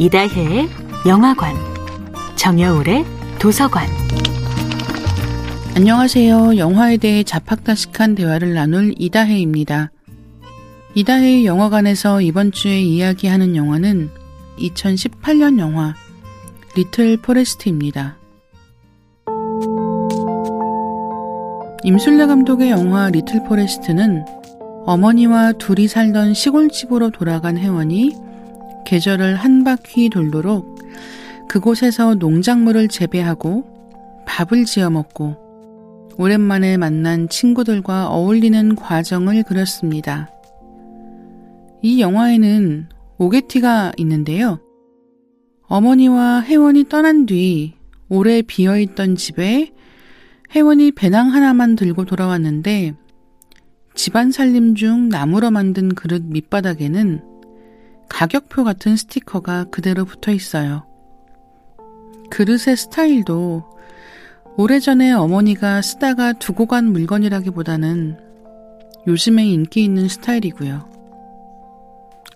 이다혜의 영화관, 정여울의 도서관. 안녕하세요. 영화에 대해 잡학다식한 대화를 나눌 이다혜입니다. 이다혜의 영화관에서 이번 주에 이야기하는 영화는 2018년 영화 리틀 포레스트입니다. 임순례 감독의 영화 리틀 포레스트는 어머니와 둘이 살던 시골집으로 돌아간 혜원이 계절을 한 바퀴 돌도록 그곳에서 농작물을 재배하고 밥을 지어 먹고 오랜만에 만난 친구들과 어울리는 과정을 그렸습니다. 이 영화에는 오게티가 있는데요. 어머니와 혜원이 떠난 뒤 오래 비어있던 집에 혜원이 배낭 하나만 들고 돌아왔는데 집안 살림 중 나무로 만든 그릇 밑바닥에는 가격표 같은 스티커가 그대로 붙어 있어요. 그릇의 스타일도 오래전에 어머니가 쓰다가 두고 간 물건이라기보다는 요즘에 인기 있는 스타일이고요.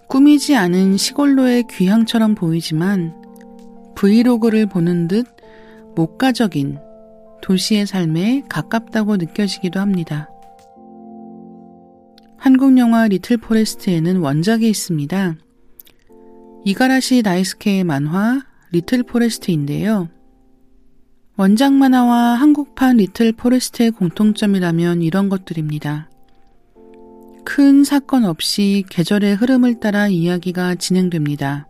꾸미지 않은 시골로의 귀향처럼 보이지만 브이로그를 보는 듯 목가적인 도시의 삶에 가깝다고 느껴지기도 합니다. 한국 영화 리틀 포레스트에는 원작이 있습니다. 이가라시 다이스케의 만화 리틀 포레스트인데요. 원작 만화와 한국판 리틀 포레스트의 공통점이라면 이런 것들입니다. 큰 사건 없이 계절의 흐름을 따라 이야기가 진행됩니다.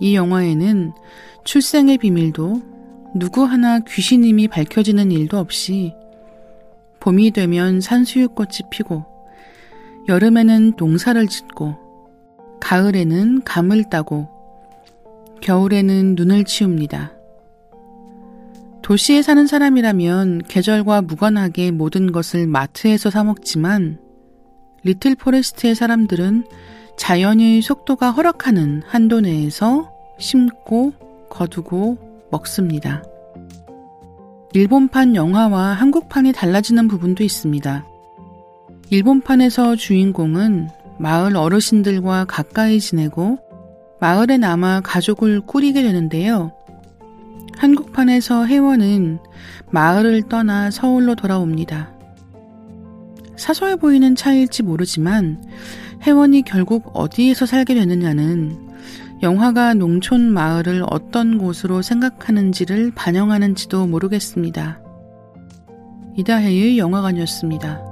이 영화에는 출생의 비밀도 누구 하나 귀신임이 밝혀지는 일도 없이 봄이 되면 산수유꽃이 피고 여름에는 농사를 짓고 가을에는 감을 따고 겨울에는 눈을 치웁니다. 도시에 사는 사람이라면 계절과 무관하게 모든 것을 마트에서 사먹지만 리틀 포레스트의 사람들은 자연의 속도가 허락하는 한도 내에서 심고 거두고 먹습니다. 일본판 영화와 한국판이 달라지는 부분도 있습니다. 일본판에서 주인공은 마을 어르신들과 가까이 지내고 마을에 남아 가족을 꾸리게 되는데요. 한국판에서 혜원은 마을을 떠나 서울로 돌아옵니다. 사소해 보이는 차이일지 모르지만 혜원이 결국 어디에서 살게 되느냐는 영화가 농촌 마을을 어떤 곳으로 생각하는지를 반영하는지도 모르겠습니다. 이다혜의 영화관이었습니다.